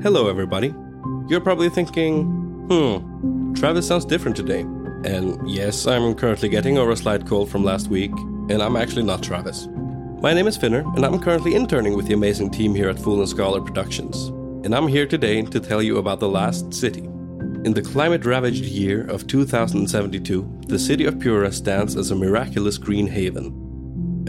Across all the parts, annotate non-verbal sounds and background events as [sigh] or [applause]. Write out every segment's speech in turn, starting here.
Hello, everybody. You're probably thinking, hmm, Travis sounds different today. And yes, I'm currently getting over a slight cold from last week, and I'm actually not Travis. My name is Finner, and I'm currently interning with the amazing team here at Fool and Scholar Productions. And I'm here today to tell you about The Last City. In the climate ravaged year of 2072, the city of Pura stands as a miraculous green haven,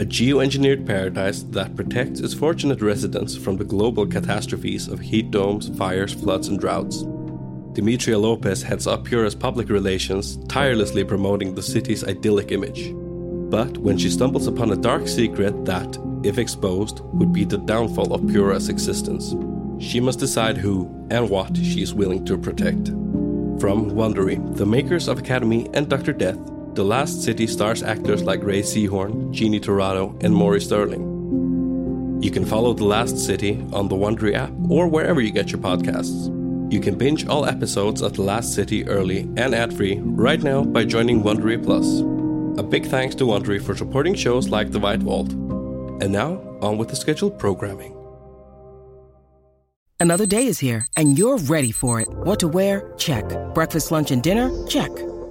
a geoengineered paradise that protects its fortunate residents from the global catastrophes of heat domes, fires, floods, and droughts. Demetria Lopez heads up Pura's public relations, tirelessly promoting the city's idyllic image. But when she stumbles upon a dark secret that, if exposed, would be the downfall of Pura's existence, she must decide who and what she is willing to protect. From Wondery, the makers of Academy and Dr. Death, the Last City stars actors like Rhea Seehorn, Jeannie Torrado, and Maury Sterling. You can follow The Last City on the Wondery app or wherever you get your podcasts. You can binge all episodes of The Last City early and ad-free right now by joining Wondery Plus. A big thanks to Wondery for supporting shows like The White Vault. And now, on with the scheduled programming. Another day is here, and you're ready for it. What to wear? Check. Breakfast, lunch, and dinner? Check.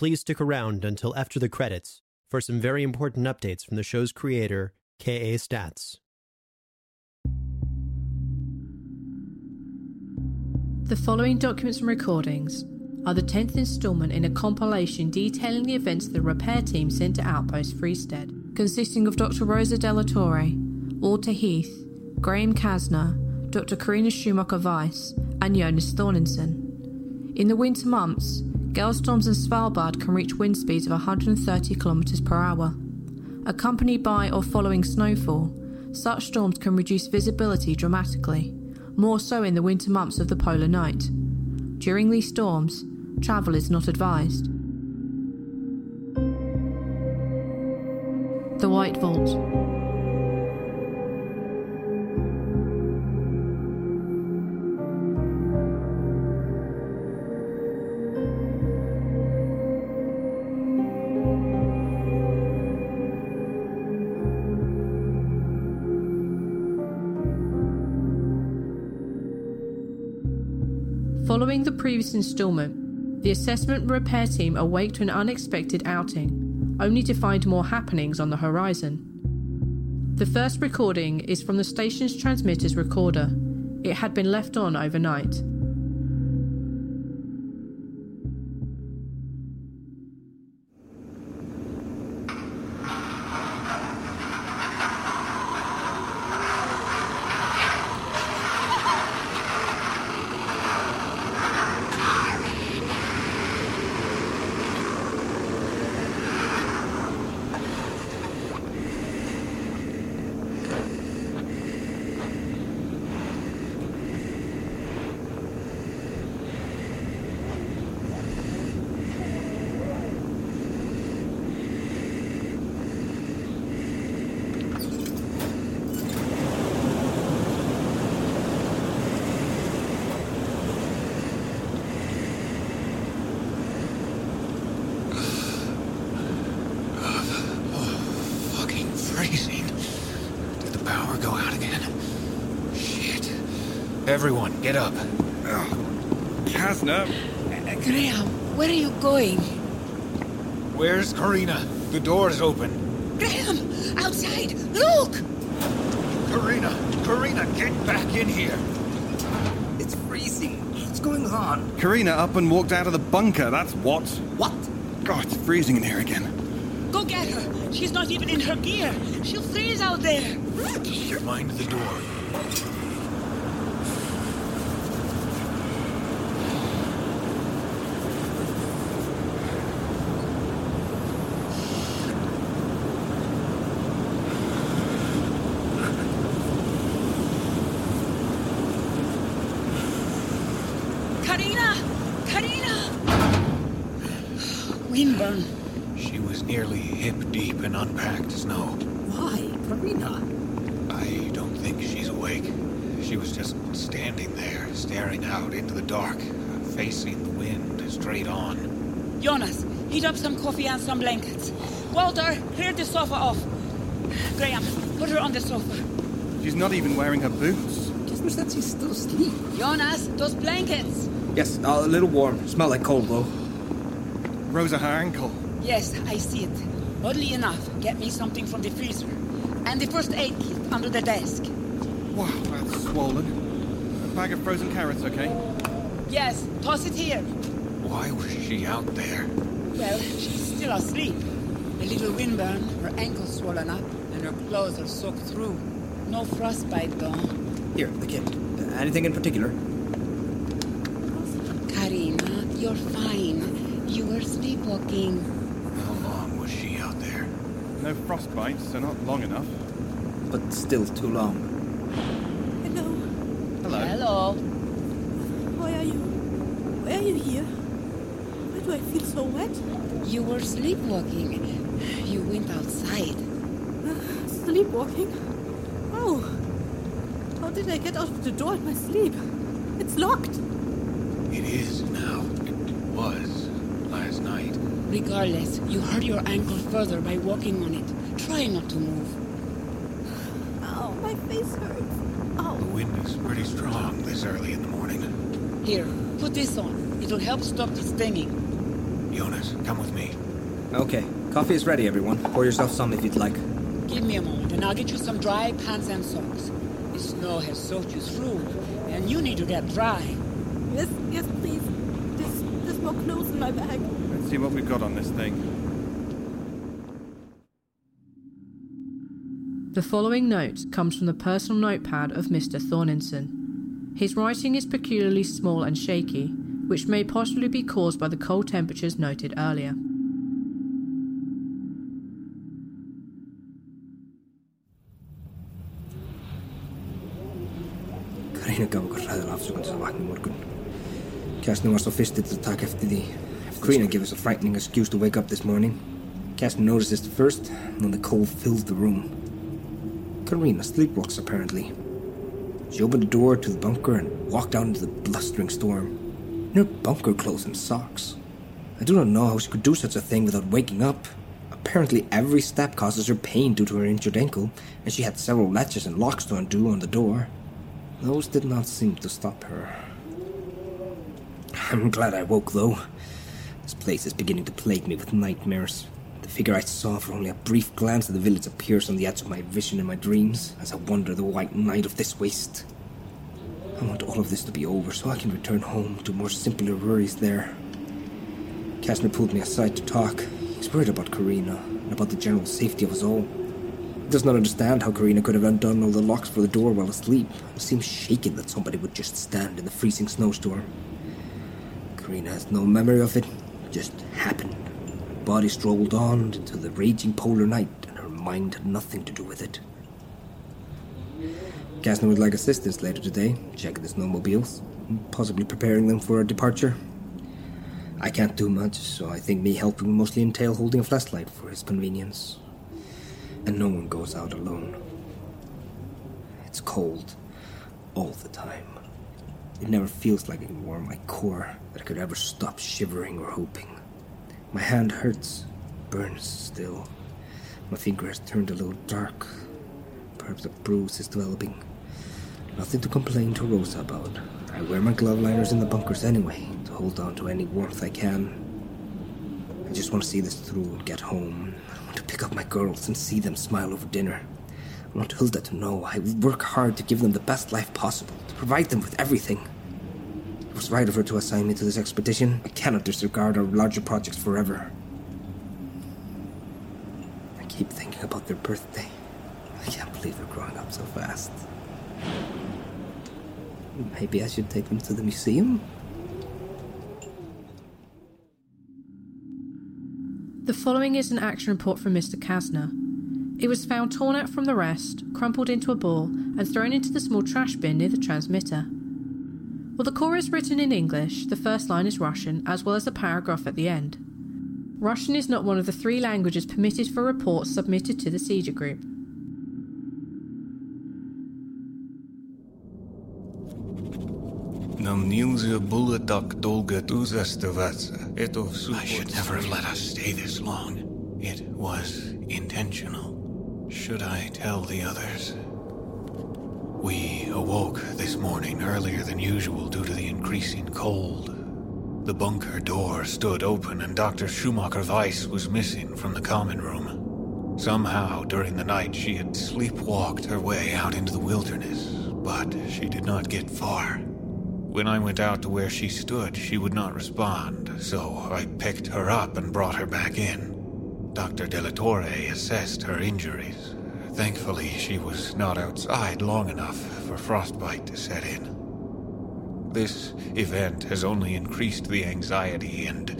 Please stick around until after the credits for some very important updates from the show's creator, K.A. Statz. The following documents and recordings are the 10th instalment in a compilation detailing the events the repair team sent to Outpost Freestead, consisting of Dr. Rosa De La Torre, Walter Heath, Graham Casner, Dr. Karina Schumacher Weiss, and Jonas Thorirsson. In the winter months, gale storms in Svalbard can reach wind speeds of 130 km per hour. Accompanied by or following snowfall, such storms can reduce visibility dramatically, more so in the winter months of the polar night. During these storms, travel is not advised. The White Vault. Following the previous instalment, the assessment repair team awake to an unexpected outing, only to find more happenings on the horizon. The first recording is from the station's transmitter's recorder. It had been left on overnight. Fucking freezing. Did the power go out again? Shit. Everyone, get up. Oh. Casner, uh, Graham, where are you going? Where's Karina? The door's open. Graham, outside! Look! Karina! Karina, get back in here! It's freezing. What's going on? Karina up and walked out of the bunker, that's what. What? God, it's freezing in here again. Go get her. She's not even in her gear. She'll freeze out there. Mind the door. Karina! Karina! Windburn. She was nearly hip deep in unpacked snow. Why, Karina? I don't think she's awake. She was just standing there, staring out into the dark, facing the wind straight on. Jonas, heat up some coffee and some blankets. Walter, clear the sofa off. Graham, put her on the sofa. She's not even wearing her boots. Jasper said she's still asleep. Jonas, those blankets. Yes, a little warm. Smell like cold, though. Rosa, her ankle. Yes, I see it. Oddly enough, get me something from the freezer. And the first aid kit under the desk. Wow, that's swollen. A bag of frozen carrots, okay? Yes, toss it here. Why was she out there? Well, she's still asleep. A little windburn, her ankle swollen up, and her clothes are soaked through. No frostbite, though. Here, the kit. Uh, anything in particular? Karina, you're fine. You were sleepwalking. How long was she out there? No frostbite, so not long enough. But still too long. Hello. Hello. Hello. Why are you? Why are you here? Why do I feel so wet? You were sleepwalking. You went outside. Uh, sleepwalking? Oh. How did I get out of the door in my sleep? It's locked. It is now. It was last night. Regardless, you hurt your ankle further by walking on it. Try not to move. Ow, my face hurts. The Ow. wind is pretty strong this early in the morning. Here, put this on. It'll help stop the stinging. Jonas, come with me. Okay, coffee is ready, everyone. Pour yourself some if you'd like. Give me a moment, and I'll get you some dry pants and socks. The snow has soaked you through, and you need to get dry. Yes, yes, please. There's, there's more clothes in my bag. Let's see what we've got on this thing. The following note comes from the personal notepad of Mr. Thorirsson. His writing is peculiarly small and shaky, which may possibly be caused by the cold temperatures noted earlier. Karina gaf okkur hræðilega afsökun til að vakna morgun. Kjæstin var svo fyrsti til að taka eftir því. Karina gave us a frightening excuse to wake up this morning. Kerstin noticed this first, and then the cold filled the room. Karina sleepwalks, apparently. She opened the door to the bunker and walked out into the blustering storm. In her bunker clothes and socks. I do not know how she could do such a thing without waking up. Apparently, every step causes her pain due to her injured ankle, and she had several latches and locks to undo on the door. Those did not seem to stop her. I'm glad I woke, though. This place is beginning to plague me with nightmares. Figure I saw for only a brief glance at the village appears on the edge of my vision in my dreams as I wander the white night of this waste. I want all of this to be over so I can return home to more simpler worries there. Casner pulled me aside to talk. He's worried about Karina and about the general safety of us all. He does not understand how Karina could have undone all the locks for the door while asleep. It seems shaken that somebody would just stand in the freezing snowstorm. Karina has no memory of it. It just happened. Body strolled on into the raging polar night, and her mind had nothing to do with it. Casner would like assistance later today, checking the snowmobiles, possibly preparing them for a departure. I can't do much, so I think me helping mostly entail holding a flashlight for his convenience. And no one goes out alone. It's cold all the time. It never feels like it warm my core that I could ever stop shivering or hoping. My hand hurts, burns still. My finger has turned a little dark. Perhaps a bruise is developing. Nothing to complain to Rosa about. I wear my glove liners in the bunkers anyway, to hold on to any warmth I can. I just want to see this through and get home. I want to pick up my girls and see them smile over dinner. I want Hilda to know I work hard to give them the best life possible, to provide them with everything. Was right of her to assign me to this expedition. I cannot disregard our larger projects forever. I keep thinking about their birthday. I can't believe they're growing up so fast. Maybe I should take them to the museum? The following is an action report from Mr. Casner. It was found torn out from the rest, crumpled into a ball, and thrown into the small trash bin near the transmitter. While the core is written in English, the first line is Russian, as well as the paragraph at the end. Russian is not one of the three languages permitted for reports submitted to the Syzygy Group. I should never have let us stay this long. It was intentional. Should I tell the others? We awoke this morning earlier than usual due to the increasing cold. The bunker door stood open and Dr. Schumacher Weiss was missing from the common room. Somehow, during the night, she had sleepwalked her way out into the wilderness, but she did not get far. When I went out to where she stood, she would not respond, so I picked her up and brought her back in. Dr. De La Torre assessed her injuries. Thankfully, she was not outside long enough for frostbite to set in. This event has only increased the anxiety and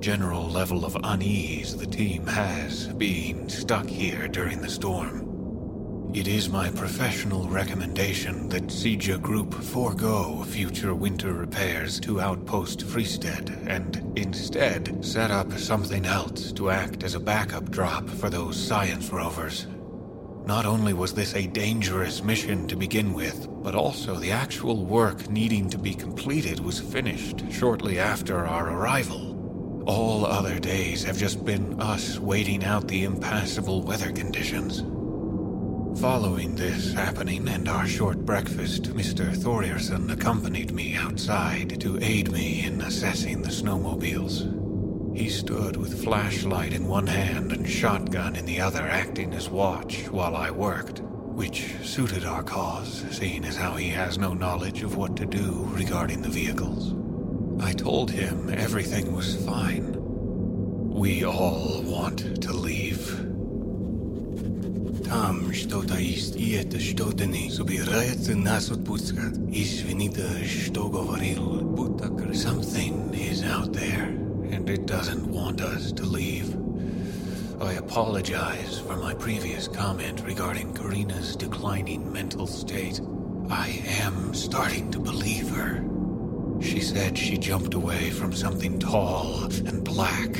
general level of unease the team has being stuck here during the storm. It is my professional recommendation that Syzygy Group forego future winter repairs to Outpost Freestead and instead set up something else to act as a backup drop for those science rovers. Not only was this a dangerous mission to begin with, but also the actual work needing to be completed was finished shortly after our arrival. All other days have just been us waiting out the impassable weather conditions. Following this happening and our short breakfast, Mr. Thorirsson accompanied me outside to aid me in assessing the snowmobiles. He stood with flashlight in one hand and shotgun in the other, acting as watch while I worked, which suited our cause, seeing as how he has no knowledge of what to do regarding the vehicles. I told him everything was fine. We all want to leave. Там что-то есть, и это что-то не собирается нас отпускать. Извините, что говорил, будто something is out there, and it doesn't want us to leave. I apologize for my previous comment regarding Karina's declining mental state. I am starting to believe her. She said she jumped away from something tall and black.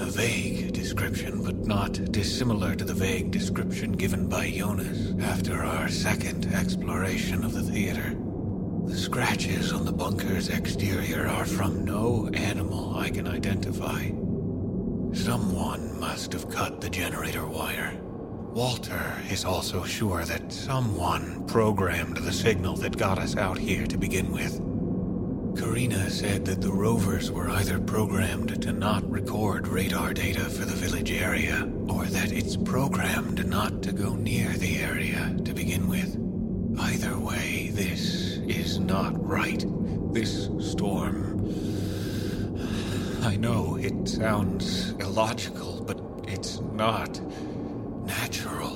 A vague description, but not dissimilar to the vague description given by Jonas after our second exploration of the theater. The scratches on the bunker's exterior are from no animal I can identify. Someone must have cut the generator wire. Walter is also sure that someone programmed the signal that got us out here to begin with. Karina said that the rovers were either programmed to not record radar data for the village area, or that it's programmed not to go near the area to begin with. Either way, this is not right. This storm. I know it sounds illogical, but it's not natural.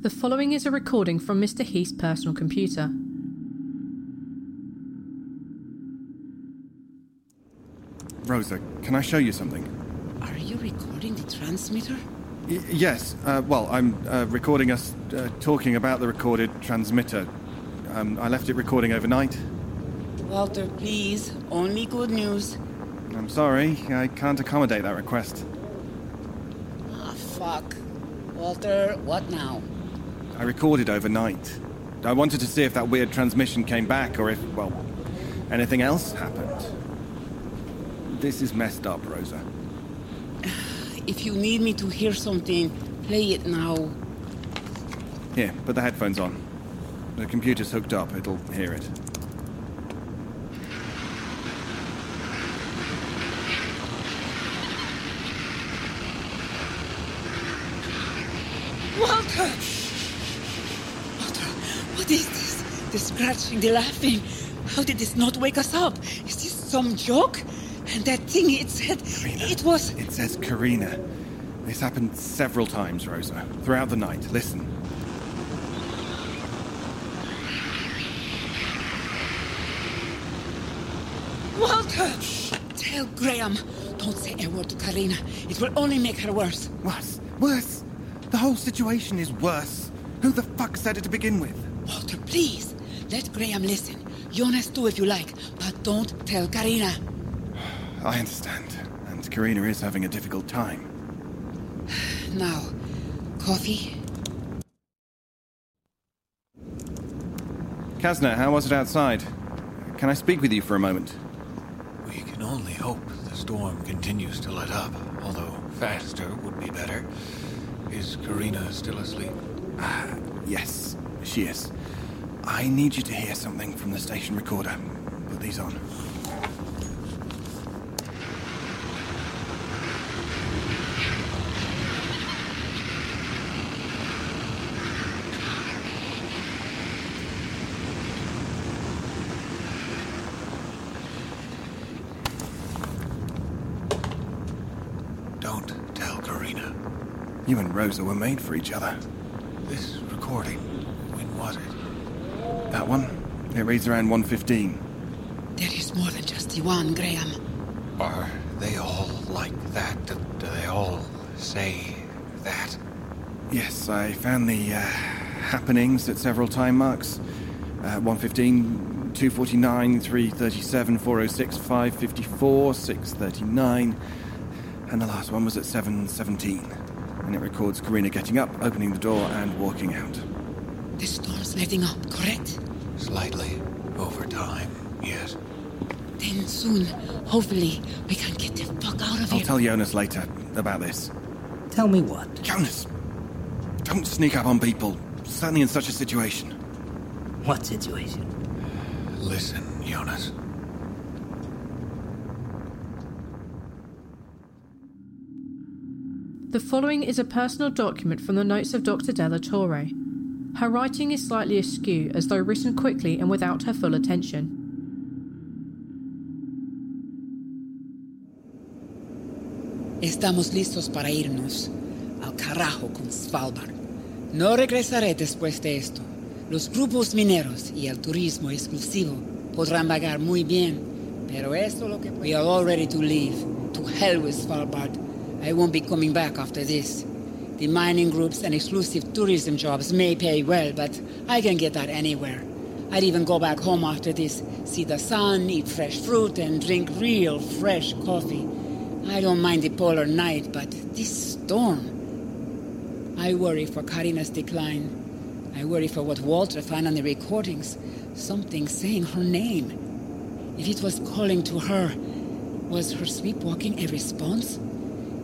The following is a recording from Mr. Heath's personal computer. Rosa, can I show you something? Are you recording the transmitter? Y- yes. Uh, well, I'm uh, recording us uh, talking about the recorded transmitter. Um, I left it recording overnight. Walter, please. Only good news. I'm sorry, I can't accommodate that request. Ah, fuck. Walter, what now? I recorded overnight. I wanted to see if that weird transmission came back or if, well, anything else happened. This is messed up, Rosa. If you need me to hear something, play it now. Here, put the headphones on. The computer's hooked up, it'll hear it. Walter! Walter, what is this? The scratching, the laughing. How did this not wake us up? Is this some joke? And that thing it said, it was. It says Karina. This happened several times, Rosa, throughout the night. Listen. Walter! Tell Graham. Don't say a word to Karina. It will only make her worse. Worse, worse. The whole situation is worse. Who the fuck said it to begin with? Walter, please. Let Graham listen. Jonas too if you like, but don't tell Karina. I understand. And Karina is having a difficult time. [sighs] Now, coffee? Casner, how was it outside? Can I speak with you for a moment? We can only hope the storm continues to let up, although faster would be better. Is Karina still asleep? Ah, yes, she is. I need you to hear something from the station recorder. Put these on. Don't tell Karina. You and Rosa were made for each other. This recording, when was it? That one? It reads around 115. There is more than just the one, Graham. Are they all like that? Do, do they all say that? Yes, I found the uh, happenings at several time marks. Uh, 115, 249, 337, 406, 554, 639, and the last one was at 717. And it records Karina getting up, opening the door, and walking out. The storm's letting up, correct? Slightly. Over time, yes. Then soon, hopefully, we can get the fuck out of I'll here. tell Jonas later about this. Tell me what? Jonas! Don't sneak up on people, certainly in such a situation. What situation? Listen, Jonas. The following is a personal document from the notes of Dr. De La Torre. Her writing is slightly askew, as though written quickly and without her full attention. Estamos listos para irnos. Al carajo con Svalbard. No regresaré después de esto. Los grupos mineros y el turismo exclusivo podrán pagar muy bien, pero esto lo que... We are all ready to leave. To hell with Svalbard. I won't be coming back after this. The mining groups and exclusive tourism jobs may pay well, but I can get that anywhere. I'd even go back home after this, see the sun, eat fresh fruit, and drink real fresh coffee. I don't mind the polar night, but this storm. I worry for Karina's decline. I worry for what Walter found on the recordings. Something saying her name. If it was calling to her, was her sleepwalking a response?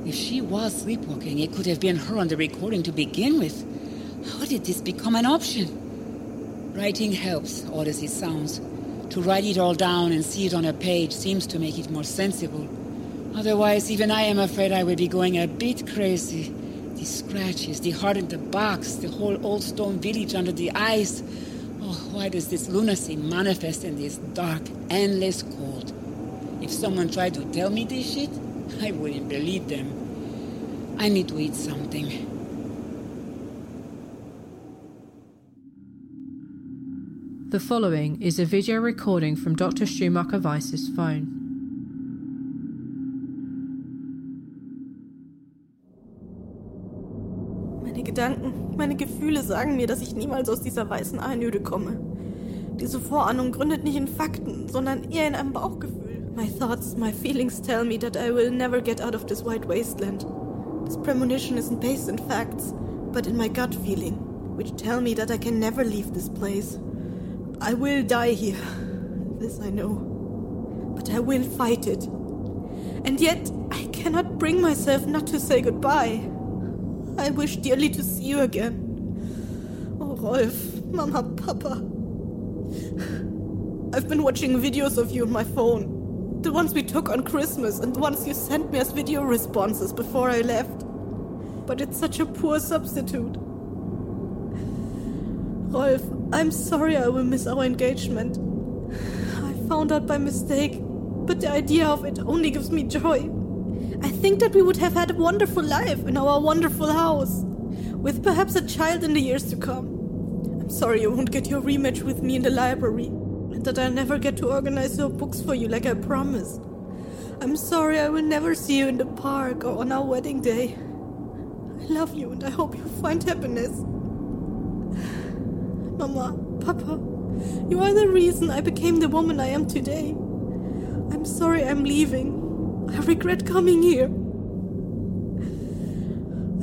If she was sleepwalking, it could have been her on the recording to begin with. How did this become an option? Writing helps, odd as it sounds. To write it all down and see it on a page seems to make it more sensible. Otherwise, even I am afraid I would be going a bit crazy. The scratches, the heart in the box, the whole old stone village under the ice. Oh, why does this lunacy manifest in this dark, endless cold? If someone tried to tell me this shit, I wouldn't believe them. I need to eat something. The following is a video recording from Dr. Schumacher Weiss's phone. Meine Gedanken, meine Gefühle sagen mir, dass ich niemals aus dieser weißen Einöde komme. Diese Vorahnung gründet nicht in Fakten, sondern eher in einem Bauchgefühl. My thoughts, my feelings tell me that I will never get out of this white wasteland. This premonition isn't based in facts, but in my gut feeling, which tell me that I can never leave this place. I will die here. This I know. But I will fight it. And yet, I cannot bring myself not to say goodbye. I wish dearly to see you again. Oh, Rolf, Mama, Papa. I've been watching videos of you on my phone. The ones we took on Christmas and the ones you sent me as video responses before I left. But it's such a poor substitute. Rolf, I'm sorry I will miss our engagement. I found out by mistake, but the idea of it only gives me joy. I think that we would have had a wonderful life in our wonderful house, with perhaps a child in the years to come. I'm sorry you won't get your rematch with me in the library, that I'll never get to organize your books for you like I promised. I'm sorry I will never see you in the park or on our wedding day. I love you and I hope you find happiness. Mama, Papa, you are the reason I became the woman I am today. I'm sorry I'm leaving. I regret coming here.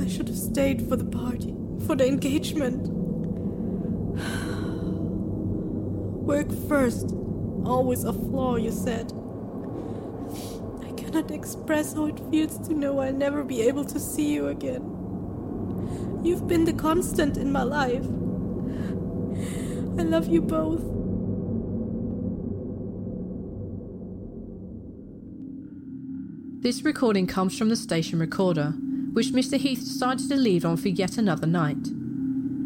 I should have stayed for the party, for the engagement. Work first. Always a flaw, you said. I cannot express how it feels to know I'll never be able to see you again. You've been the constant in my life. I love you both. This recording comes from the station recorder, which Mr. Heath decided to leave on for yet another night.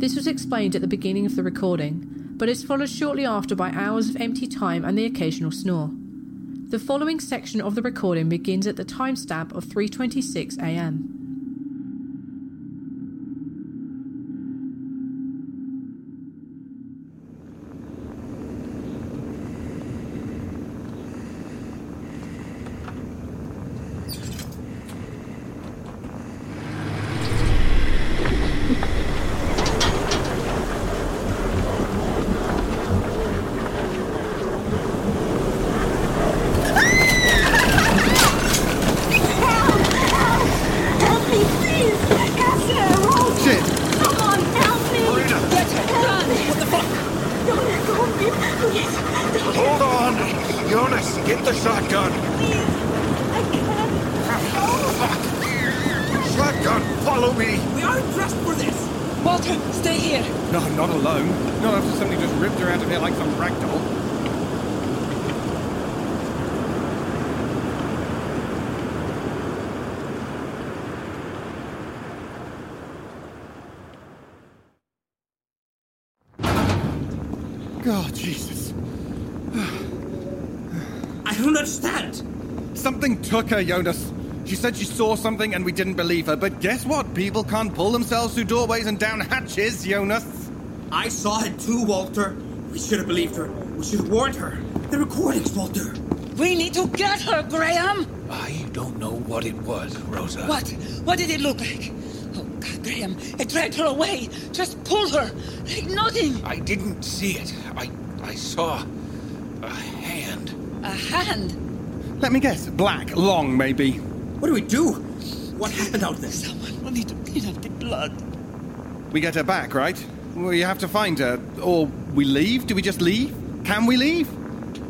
This was explained at the beginning of the recording, but is followed shortly after by hours of empty time and the occasional snore. The following section of the recording begins at the timestamp of 3:26 a.m. Help me, please! Cassie, Rose! Shit! Come on, help me! Marina! Get her! Run! What the fuck? Don't let go of me, please! Don't Hold on! Jonas, get the shotgun! I can't. Shotgun, follow me! We aren't dressed for this! Walter, stay here. No, I'm not alone. Not after somebody just ripped her out of here like some ragdoll. God, Jesus. I don't understand! Something took her, Jonas. She said she saw something and we didn't believe her. But guess what? People can't pull themselves through doorways and down hatches, Jonas. I saw it too, Walter. We should have believed her. We should have warned her. The recordings, Walter. We need to get her, Graham. I don't know what it was, Rosa. What? What did it look like? Oh, God, Graham, it dragged her away. Just pull her. Like nothing. I didn't see it. I I saw a hand. A hand. Let me guess. Black, long, maybe. What do we do? What happened out there? Someone will need to clean up the blood. We get her back, right? We have to find her. Or we leave? Do we just leave? Can we leave?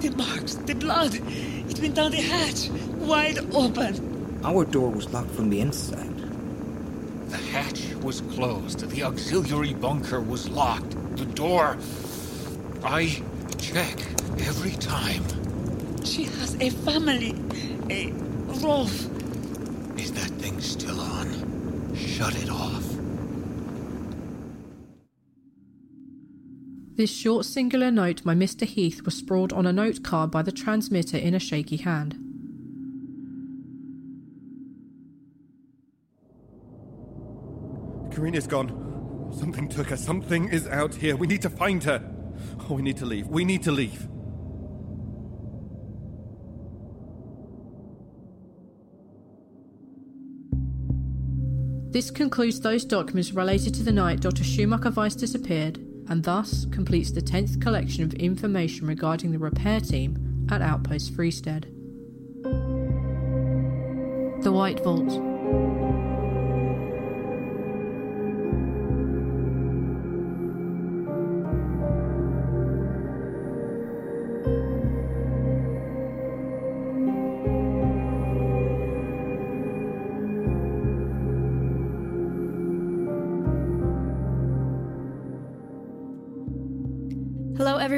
The marks, the blood. It went down the hatch, wide open. Our door was locked from the inside. The hatch was closed. The auxiliary bunker was locked. The door. I check every time. She has a family, a Rolf. Is that thing still on? Shut it off. This short singular note by Mr. Heath was sprawled on a note card by the transmitter in a shaky hand. Karina's gone. Something took her. Something is out here. We need to find her. Oh, we need to leave. We need to leave. This concludes those documents related to the night Dr. Schumacher Weiss disappeared, and thus completes the 10th collection of information regarding the repair team at Outpost Freestead. The White Vault.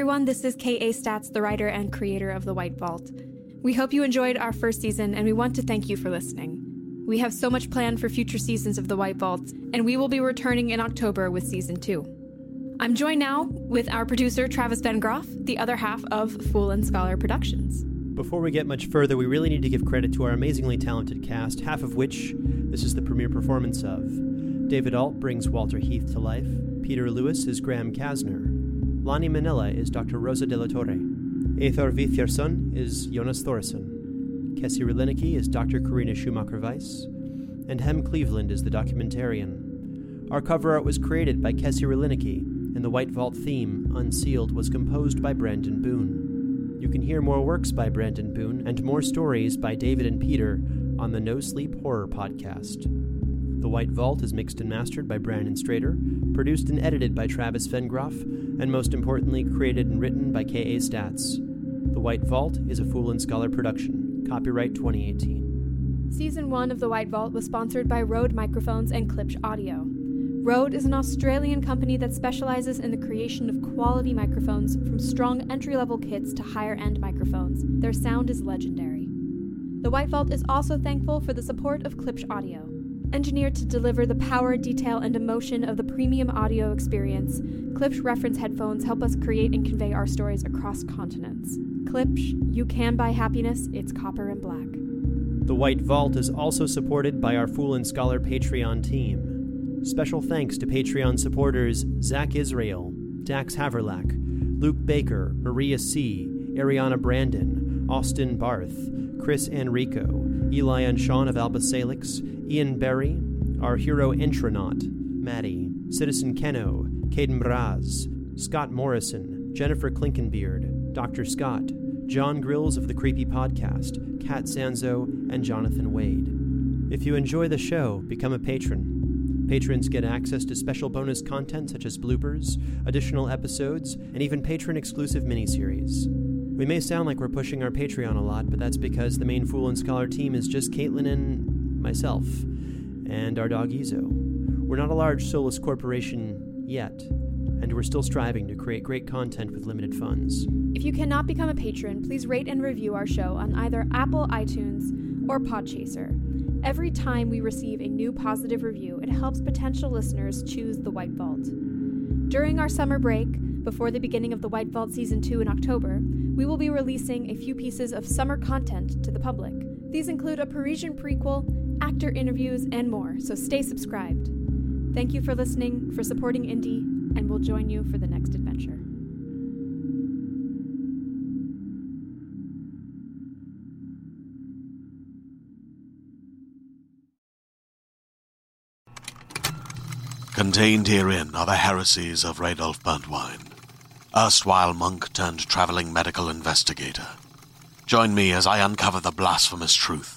Everyone. This is K.A. Statz, the writer and creator of The White Vault. We hope you enjoyed our first season, and we want to thank you for listening. We have so much planned for future seasons of The White Vault, and we will be returning in October with season two. I'm joined now with our producer, Travis Vengroff, the other half of Fool and Scholar Productions. Before we get much further, we really need to give credit to our amazingly talented cast, half of which this is the premiere performance of. David Ault brings Walter Heath to life. Peter Lewis is Graham Casner. Lani Minella is Dr. Rosa de la Torre. Eyþór Viðarsson is Jonas Thorirsson. Kessi Riliniki is Dr. Karina Schumacher Weiss. and Hem Cleveland is the documentarian. Our cover art was created by Kessi Riliniki, and the White Vault theme, Unsealed, was composed by Brandon Boone. You can hear more works by Brandon Boone and more stories by David and Peter on the No Sleep Horror podcast. The White Vault is mixed and mastered by Brandon Strader, produced and edited by Travis Vengroff, and most importantly, created and written by K.A. Statz. The White Vault is a Fool and Scholar production. Copyright 2018. Season 1 of The White Vault was sponsored by Rode Microphones and Klipsch Audio. Rode is an Australian company that specializes in the creation of quality microphones from strong entry level kits to higher end microphones. Their sound is legendary. The White Vault is also thankful for the support of Klipsch Audio. Engineered to deliver the power, detail, and emotion of the premium audio experience, Klipsch reference headphones help us create and convey our stories across continents. Klipsch, you can buy happiness, it's copper and black. The White Vault is also supported by our Fool and Scholar Patreon team. Special thanks to Patreon supporters Zach Israel, Dax Haverlack, Luke Baker, Maria C., Ariana Brandon, Austin Barth, Chris Enrico, Eli and Sean of Alba Salix, Ian Berry, our hero Intronaut, Maddie, Citizen Keno, Caden Braz, Scott Morrison, Jennifer Klinkenbeard, Dr. Scott, Jon Grilz of the Creepy Podcast, Kat Sanzo, and Jonathan Wade. If you enjoy the show, become a patron. Patrons get access to special bonus content such as bloopers, additional episodes, and even patron exclusive miniseries. We may sound like we're pushing our Patreon a lot, but that's because the main Fool and Scholar team is just Caitlin and myself, and our dog Izo. We're not a large soulless corporation yet, and we're still striving to create great content with limited funds. If you cannot become a patron, please rate and review our show on either Apple iTunes or Podchaser. Every time we receive a new positive review, it helps potential listeners choose the White Vault. During our summer break, before the beginning of the White Vault Season 2 in October, we will be releasing a few pieces of summer content to the public. These include a Parisian prequel, actor interviews, and more, so stay subscribed. Thank you for listening, for supporting Indie, and we'll join you for the next adventure. Contained herein are the heresies of Radolf Burntwine, erstwhile monk turned traveling medical investigator. Join me as I uncover the blasphemous truth